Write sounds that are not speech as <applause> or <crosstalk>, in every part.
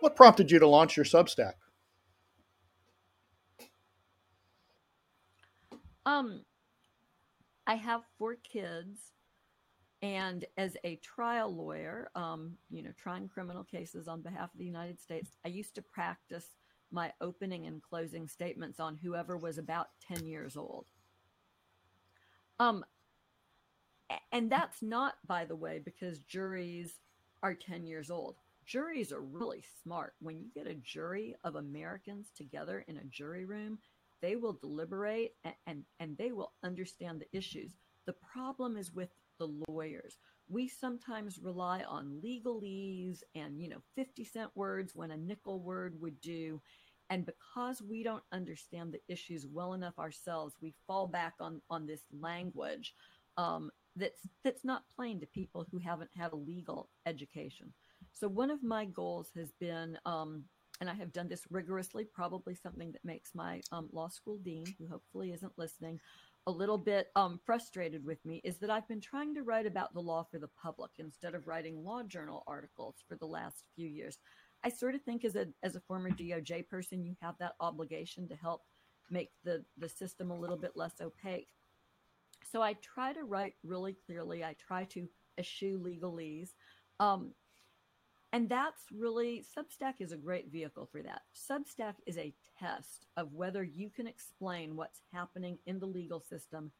what prompted you to launch your Substack? Um, I have four kids, and as a trial lawyer, um, you know, trying criminal cases on behalf of the United States, I used to practice my opening and closing statements on whoever was about 10 years old. Um, and that's not, by the way, because juries are 10 years old. Juries are really smart. When you get a jury of Americans together in a jury room, they will deliberate and, and, and they will understand the issues. The problem is with the lawyers. We sometimes rely on legalese and, you know, 50 cent words when a nickel word would do. And because we don't understand the issues well enough ourselves, we fall back on, on this language um, that's, that's not plain to people who haven't had a legal education. So, one of my goals has been um, and I have done this rigorously, probably something that makes my um, law school dean, who hopefully isn't listening, a little bit um, frustrated with me, is that I've been trying to write about the law for the public instead of writing law journal articles for the last few years. I sort of think as a as a former DOJ person, you have that obligation to help make the the system a little bit less opaque. So I try to write really clearly. I try to eschew legalese. Um, and that's really, Substack is a great vehicle for that. Substack is a test of whether you can explain what's happening in the legal system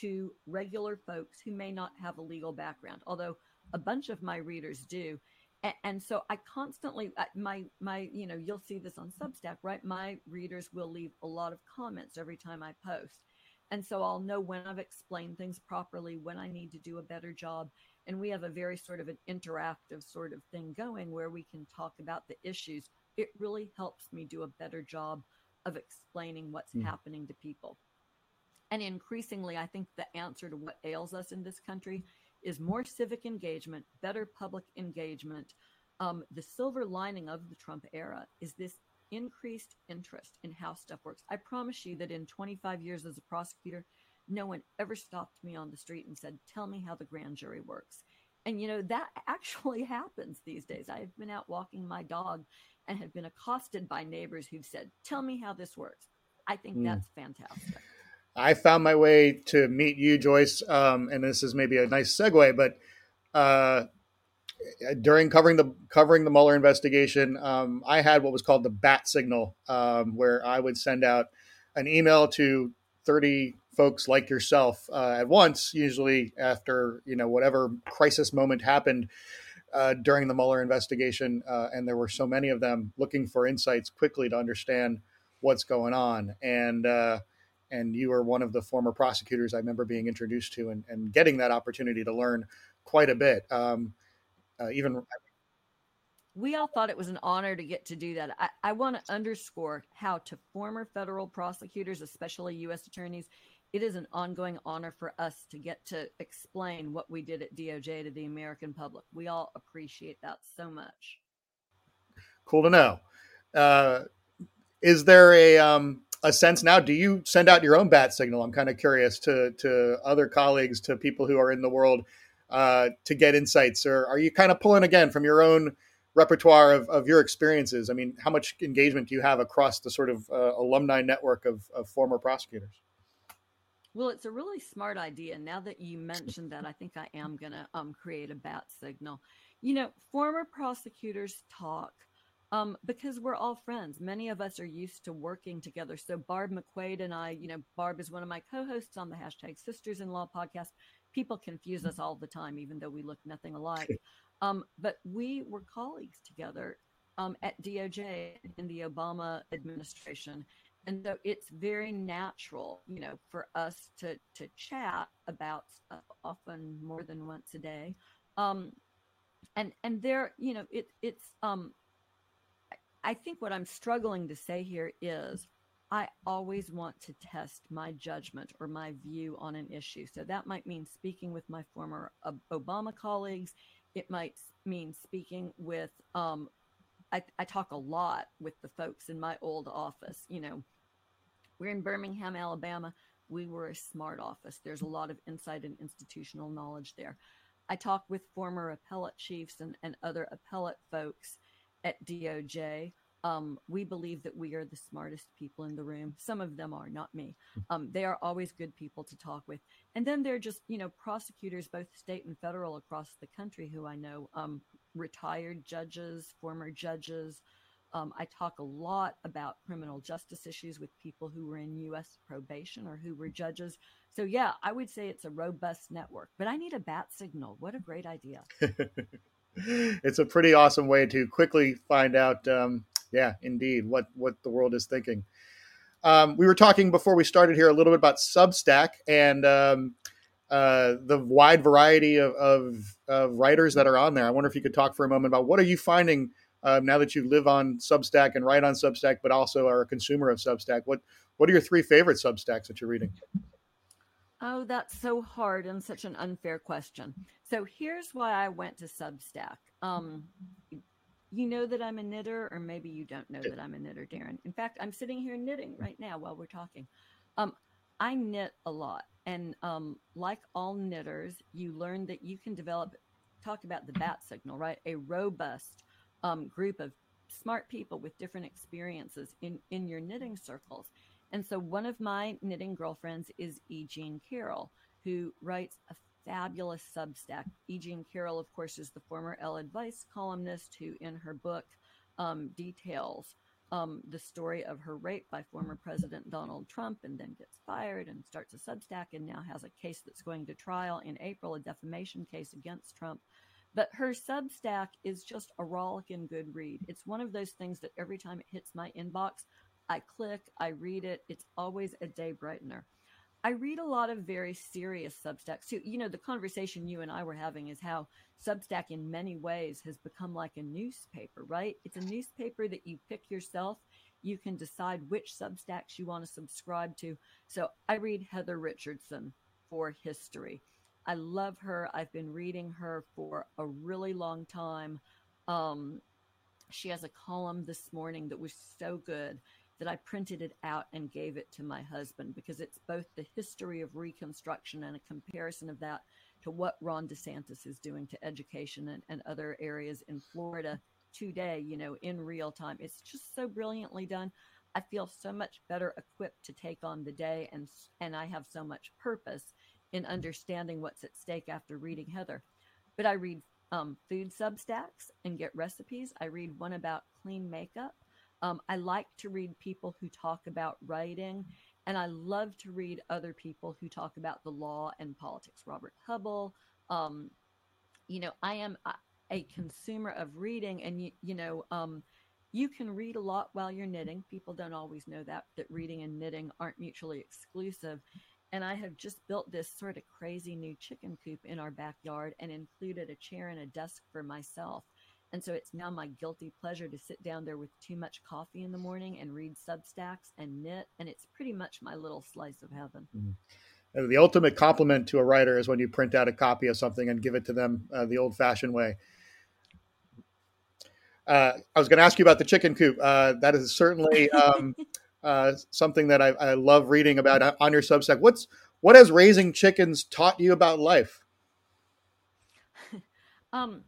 to regular folks who may not have a legal background, although a bunch of my readers do. And, so I constantly, my, my, you know, you'll see this on Substack, right? My readers will leave a lot of comments every time I post. And so I'll know when I've explained things properly, when I need to do a better job and we have a very sort of an interactive sort of thing going where we can talk about the issues. It really helps me do a better job of explaining what's mm. happening to people. And increasingly i think the answer to what ails us in this country is more civic engagement better public engagement. Um, the silver lining of the trump era is this increased interest in how stuff works. I promise you that in 25 years as a prosecutor no one ever stopped me on the street and said, Tell me how the grand jury works. And, you know, that <laughs> actually happens these days. I've been out walking my dog and have been accosted by neighbors who've said, Tell me how this works. I think mm. that's fantastic. I found my way to meet you, Joyce. Um, and this is maybe a nice segue, but uh, during covering the covering the Mueller investigation, um, I had what was called the bat signal, um, where I would send out an email to 30 folks like yourself uh, at once, usually after you know whatever crisis moment happened uh, during the Mueller investigation, uh, and there were so many of them looking for insights quickly to understand what's going on. And uh, and you were one of the former prosecutors I remember being introduced to and, and getting that opportunity to learn quite a bit. Um, uh, even we all thought it was an honor to get to do that. I, I want to underscore how to former federal prosecutors, especially U.S. attorneys, it is an ongoing honor for us to get to explain what we did at DOJ to the American public. We all appreciate that so much. Cool to know. Uh, is there a um, a sense now? Do you send out your own bat signal? I'm kind of curious to to other colleagues, to people who are in the world, uh, to get insights, or are you kind of pulling again from your own repertoire of, of your experiences? I mean, how much engagement do you have across the sort of uh, alumni network of, of former prosecutors? Well, it's a really smart idea. Now that you mentioned that, I think I am going to um, create a bat signal. You know, former prosecutors talk um, because we're all friends. Many of us are used to working together. So, Barb McQuade and I, you know, Barb is one of my co hosts on the hashtag Sisters in Law podcast. People confuse us all the time, even though we look nothing alike. <laughs> Um, but we were colleagues together um, at DOJ in the Obama administration and so it's very natural you know for us to to chat about stuff often more than once a day. Um and and there you know it it's um i think what i'm struggling to say here is i always want to test my judgment or my view on an issue. So that might mean speaking with my former obama colleagues. It might mean speaking with um I, I talk a lot with the folks in my old office you know we're in Birmingham, Alabama. We were a smart office. There's a lot of insight and institutional knowledge there. I talk with former appellate chiefs and, and other appellate folks, at DOJ. Um, we believe that we are the smartest people in the room. Some of them are, not me. Um, they are always good people to talk with. And then they're just, you know, prosecutors, both state and federal across the country who I know, um, retired judges, former judges. Um, I talk a lot about criminal justice issues with people who were in U.S. probation or who were judges. So, yeah, I would say it's a robust network, but I need a bat signal. What a great idea. <laughs> it's a pretty awesome way to quickly find out um, yeah, indeed, what what the world is thinking. Um, we were talking before we started here a little bit about Substack and um, uh, the wide variety of, of, of, writers that are on there. I wonder if you could talk for a moment about what are you finding uh, now that you live on Substack and write on Substack, but also are a consumer of Substack. What what are your three favorite Substacks that you're reading? Oh, that's so hard and such an unfair question. So here's why I went to Substack. Um, you know that I'm a knitter, or maybe you don't know that I'm a knitter, Darren. In fact, I'm sitting here knitting right now while we're talking. Um, I knit a lot, and um, like all knitters, you learn that you can develop. Talk about the bat signal, right? A robust um, group of smart people with different experiences in in your knitting circles. And so, one of my knitting girlfriends is E. Jean Carroll, who writes a fabulous Substack. E. Jean Carroll, of course, is the former Elle Advice columnist who, in her book, um, details um, the story of her rape by former President Donald Trump and then gets fired and starts a Substack and now has a case that's going to trial in April, a defamation case against Trump. But her Substack is just a rollicking good read. It's one of those things that every time it hits my inbox, I click, I read it. It's always a day brightener. I read a lot of very serious Substacks too. You know, the conversation you and I were having is how Substack, in many ways, has become like a newspaper, right? It's a newspaper that you pick yourself. You can decide which Substacks you want to subscribe to. So I read Heather Richardson for history. I love her. I've been reading her for a really long time. Um, she has a column this morning that was so good that I printed it out and gave it to my husband because it's both the history of Reconstruction and a comparison of that to what Ron DeSantis is doing to education and, and other areas in Florida today, you know, in real time. It's just so brilliantly done. I feel so much better equipped to take on the day and and I have so much purpose in understanding what's at stake after reading Heather. But I read um, food substacks and get recipes. I read one about clean makeup. Um, I like to read people who talk about writing, and I love to read other people who talk about the law and politics. Robert Hubbell. Um, you know, I am a, a, consumer of reading, and you, you know, um, you can read a lot while you're knitting. People don't always know that that reading and knitting aren't mutually exclusive. And I have just built this sort of crazy new chicken coop in our backyard and included a chair and a desk for myself. And so it's now my guilty pleasure to sit down there with too much coffee in the morning and read Substacks and knit. And it's pretty much my little slice of heaven. Mm-hmm. The ultimate compliment to a writer is when you print out a copy of something and give it to them uh, the old fashioned way. Uh, I was going to ask you about the chicken coop. Uh, that is certainly <laughs> um, uh, something that I, I, love reading about on your Substack. What's what has raising chickens taught you about life? <laughs> um,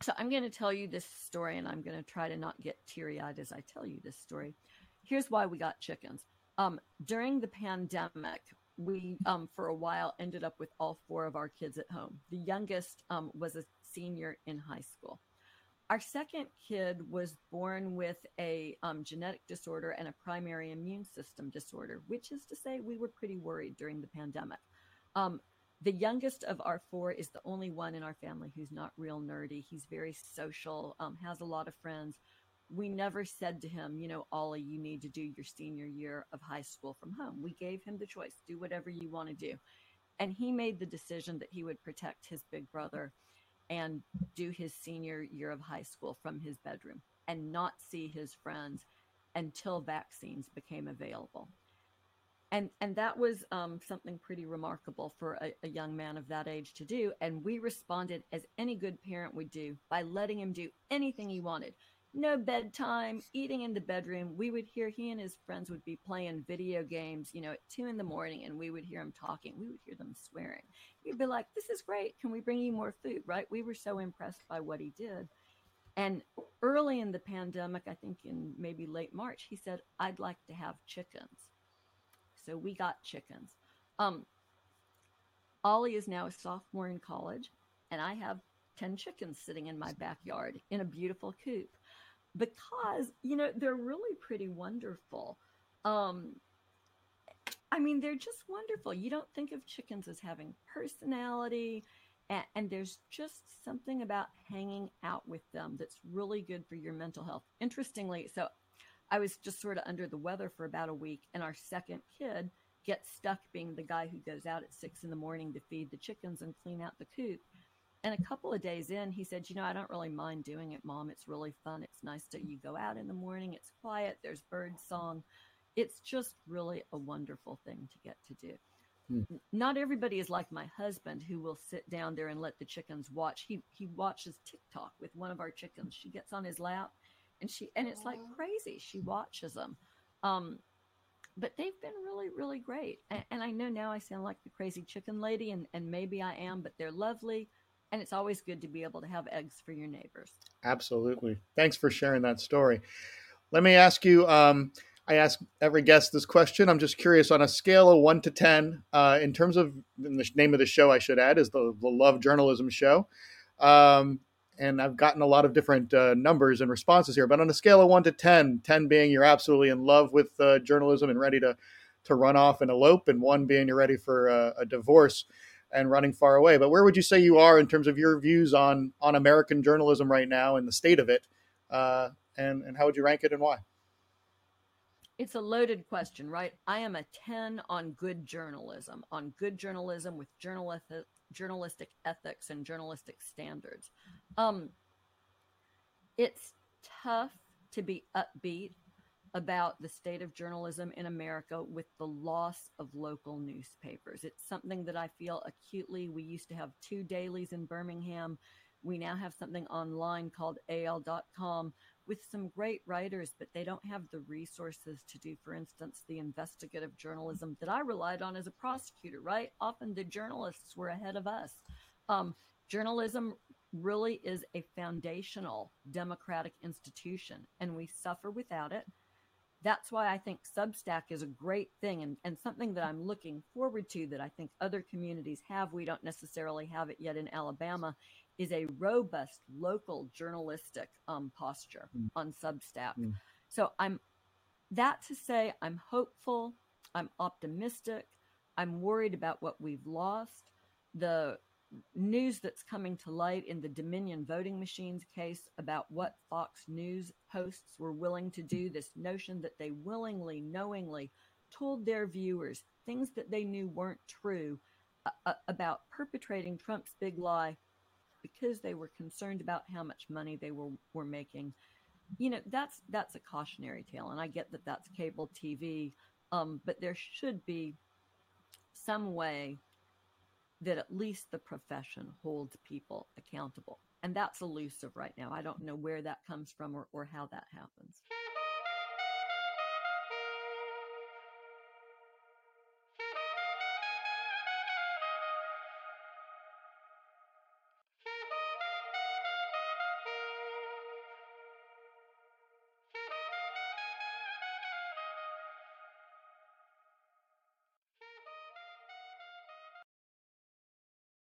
so I'm going to tell you this story, and I'm going to try to not get teary eyed as I tell you this story. Here's why we got chickens. Um, during the pandemic, we, um, for a while, ended up with all four of our kids at home. The youngest um, was a senior in high school. Our second kid was born with a um, genetic disorder and a primary immune system disorder, which is to say, we were pretty worried during the pandemic. Um, the youngest of our four is the only one in our family who's not real nerdy. He's very social, um, has a lot of friends. We never said to him, you know, Ollie, you need to do your senior year of high school from home. We gave him the choice do whatever you want to do. And he made the decision that he would protect his big brother and do his senior year of high school from his bedroom and not see his friends until vaccines became available. And and that was um, something pretty remarkable for a, a, young man of that age to do. And we responded as any good parent would do by letting him do anything he wanted no bedtime eating in the bedroom. We would hear he and his friends would be playing video games you know at two in the morning and we would hear him talking. We would hear them swearing. We'd be like this is great. Can we bring you more food? Right? We were so impressed by what he did. And early in the pandemic, I think in maybe late March, he said, I'd like to have chickens. So we got chickens. Um, Ollie is now a sophomore in college, and I have 10 chickens sitting in my backyard in a beautiful coop because, you know, they're really pretty wonderful. Um, I mean, they're just wonderful. You don't think of chickens as having personality, and, and, there's just something about hanging out with them that's really good for your mental health. Interestingly, so I was just sort of under the weather for about a week, and our second kid gets stuck being the guy who goes out at six in the morning to feed the chickens and clean out the coop. And a couple of days in, he said, You know, I don't really mind doing it, mom. It's really fun. It's nice that you go out in the morning. It's quiet. There's bird song. It's just really a wonderful thing to get to do. Hmm. Not everybody is like my husband who will sit down there and let the chickens watch. He he watches TikTok with one of our chickens. She gets on his lap and she and it's like crazy. She watches them. Um, but they've been really, really great. And, and, I know now I sound like the crazy chicken lady, and, and maybe I am, but they're lovely. And it's always good to be able to have eggs for your neighbors. Absolutely. Thanks for sharing that story. Let me ask you um, I ask every guest this question. I'm just curious on a scale of one to 10, uh, in terms of the name of the show, I should add, is the, the Love Journalism Show. Um, and I've gotten a lot of different uh, numbers and responses here. But on a scale of one to 10, 10 being you're absolutely in love with uh, journalism and ready to, to run off and elope, and one being you're ready for a, divorce and running far away. But where would you say you are in terms of your views on, on American journalism right now and the state of it? Uh, and, and how would you rank it and why? It's a loaded question, right? I am a 10 on good journalism, on good journalism with journalistic journalistic ethics and journalistic standards. Um, it's tough to be upbeat about the state of journalism in America with the loss of local newspapers. It's something that I feel acutely. We used to have two dailies in Birmingham. We now have something online called AL.com with some great writers, but they don't have the resources to do, for instance, the investigative journalism that I relied on as a prosecutor, right? Often the journalists were ahead of us. Um, journalism really is a foundational democratic institution, and we suffer without it. That's why I think Substack is a great thing and, and something that I'm looking forward to that I think other communities have. We don't necessarily have it yet in Alabama is a robust local journalistic um, posture mm. on Substack. Mm. So I'm that to say I'm hopeful, I'm optimistic, I'm worried about what we've lost. The news that's coming to light in the Dominion voting machines case about what Fox News hosts were willing to do, this notion that they willingly, knowingly told their viewers things that they knew weren't true uh, uh about perpetrating Trump's big lie because they were concerned about how much money they were, were making. You know that's that's a cautionary tale and i get that that's cable tv um, but there should be some way that at least the profession holds people accountable. And that's elusive right now. I don't know where that comes from or, or how that happens